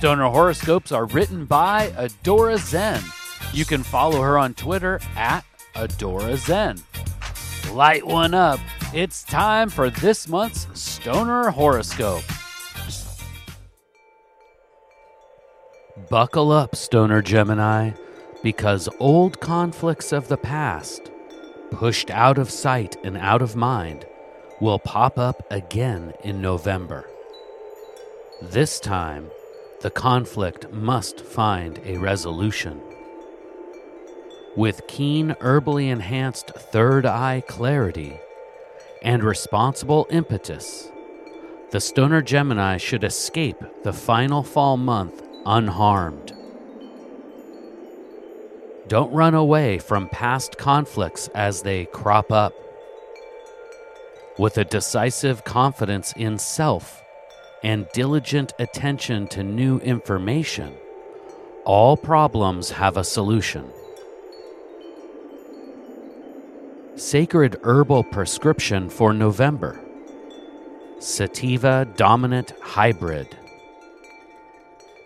Stoner horoscopes are written by Adora Zen. You can follow her on Twitter at Adora Zen. Light one up. It's time for this month's Stoner horoscope. Buckle up, Stoner Gemini, because old conflicts of the past, pushed out of sight and out of mind, will pop up again in November. This time, the conflict must find a resolution. With keen, herbally enhanced third eye clarity and responsible impetus, the Stoner Gemini should escape the final fall month unharmed. Don't run away from past conflicts as they crop up. With a decisive confidence in self and diligent attention to new information, all problems have a solution. Sacred herbal prescription for November Sativa Dominant Hybrid.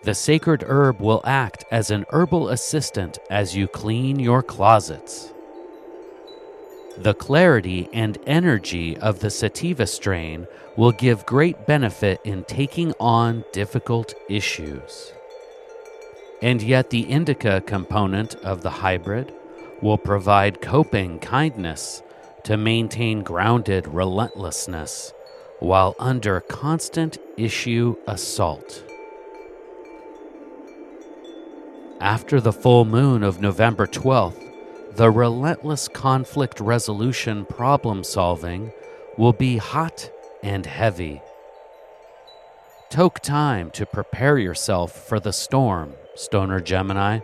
The sacred herb will act as an herbal assistant as you clean your closets. The clarity and energy of the sativa strain will give great benefit in taking on difficult issues. And yet, the indica component of the hybrid will provide coping kindness to maintain grounded relentlessness while under constant issue assault. After the full moon of November 12th, the relentless conflict resolution problem solving will be hot and heavy. Take time to prepare yourself for the storm, Stoner Gemini.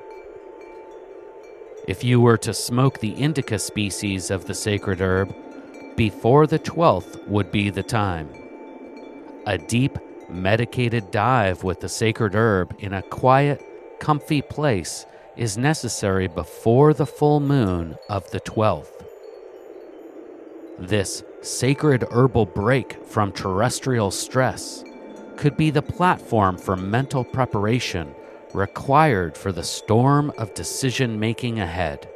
If you were to smoke the indica species of the sacred herb, before the 12th would be the time. A deep, medicated dive with the sacred herb in a quiet, comfy place is necessary before the full moon of the 12th. This sacred herbal break from terrestrial stress could be the platform for mental preparation required for the storm of decision making ahead.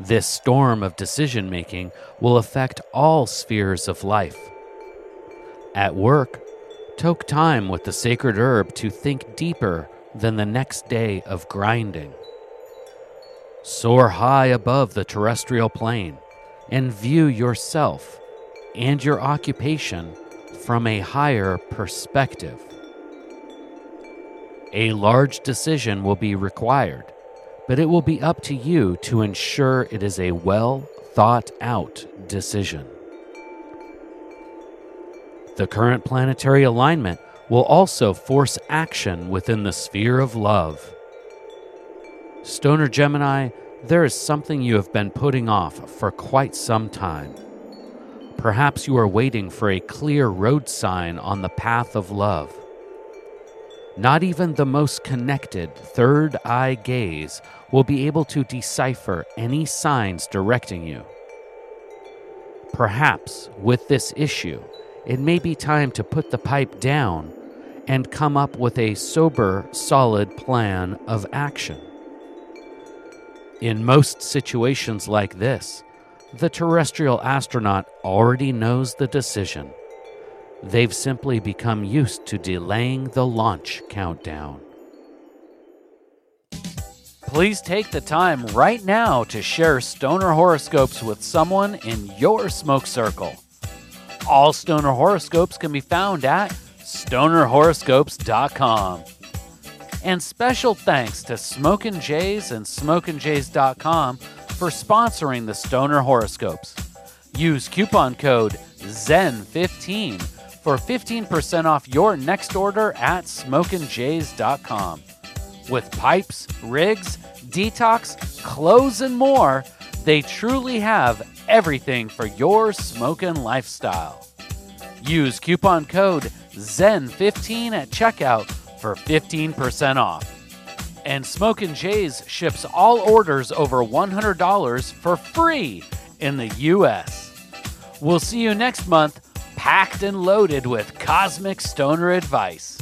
This storm of decision making will affect all spheres of life. At work, Take time with the sacred herb to think deeper than the next day of grinding. Soar high above the terrestrial plane and view yourself and your occupation from a higher perspective. A large decision will be required, but it will be up to you to ensure it is a well thought out decision. The current planetary alignment will also force action within the sphere of love. Stoner Gemini, there is something you have been putting off for quite some time. Perhaps you are waiting for a clear road sign on the path of love. Not even the most connected third eye gaze will be able to decipher any signs directing you. Perhaps with this issue, it may be time to put the pipe down and come up with a sober, solid plan of action. In most situations like this, the terrestrial astronaut already knows the decision. They've simply become used to delaying the launch countdown. Please take the time right now to share stoner horoscopes with someone in your smoke circle. All stoner horoscopes can be found at stonerhoroscopes.com. And special thanks to Smokin' Jays and SmokinJays.com for sponsoring the Stoner Horoscopes. Use coupon code ZEN15 for 15% off your next order at smokinjays.com. With pipes, rigs, detox, clothes, and more, they truly have everything for your smoking lifestyle. Use coupon code ZEN15 at checkout for 15% off. And Smokin' Jays ships all orders over $100 for free in the US. We'll see you next month, packed and loaded with cosmic stoner advice.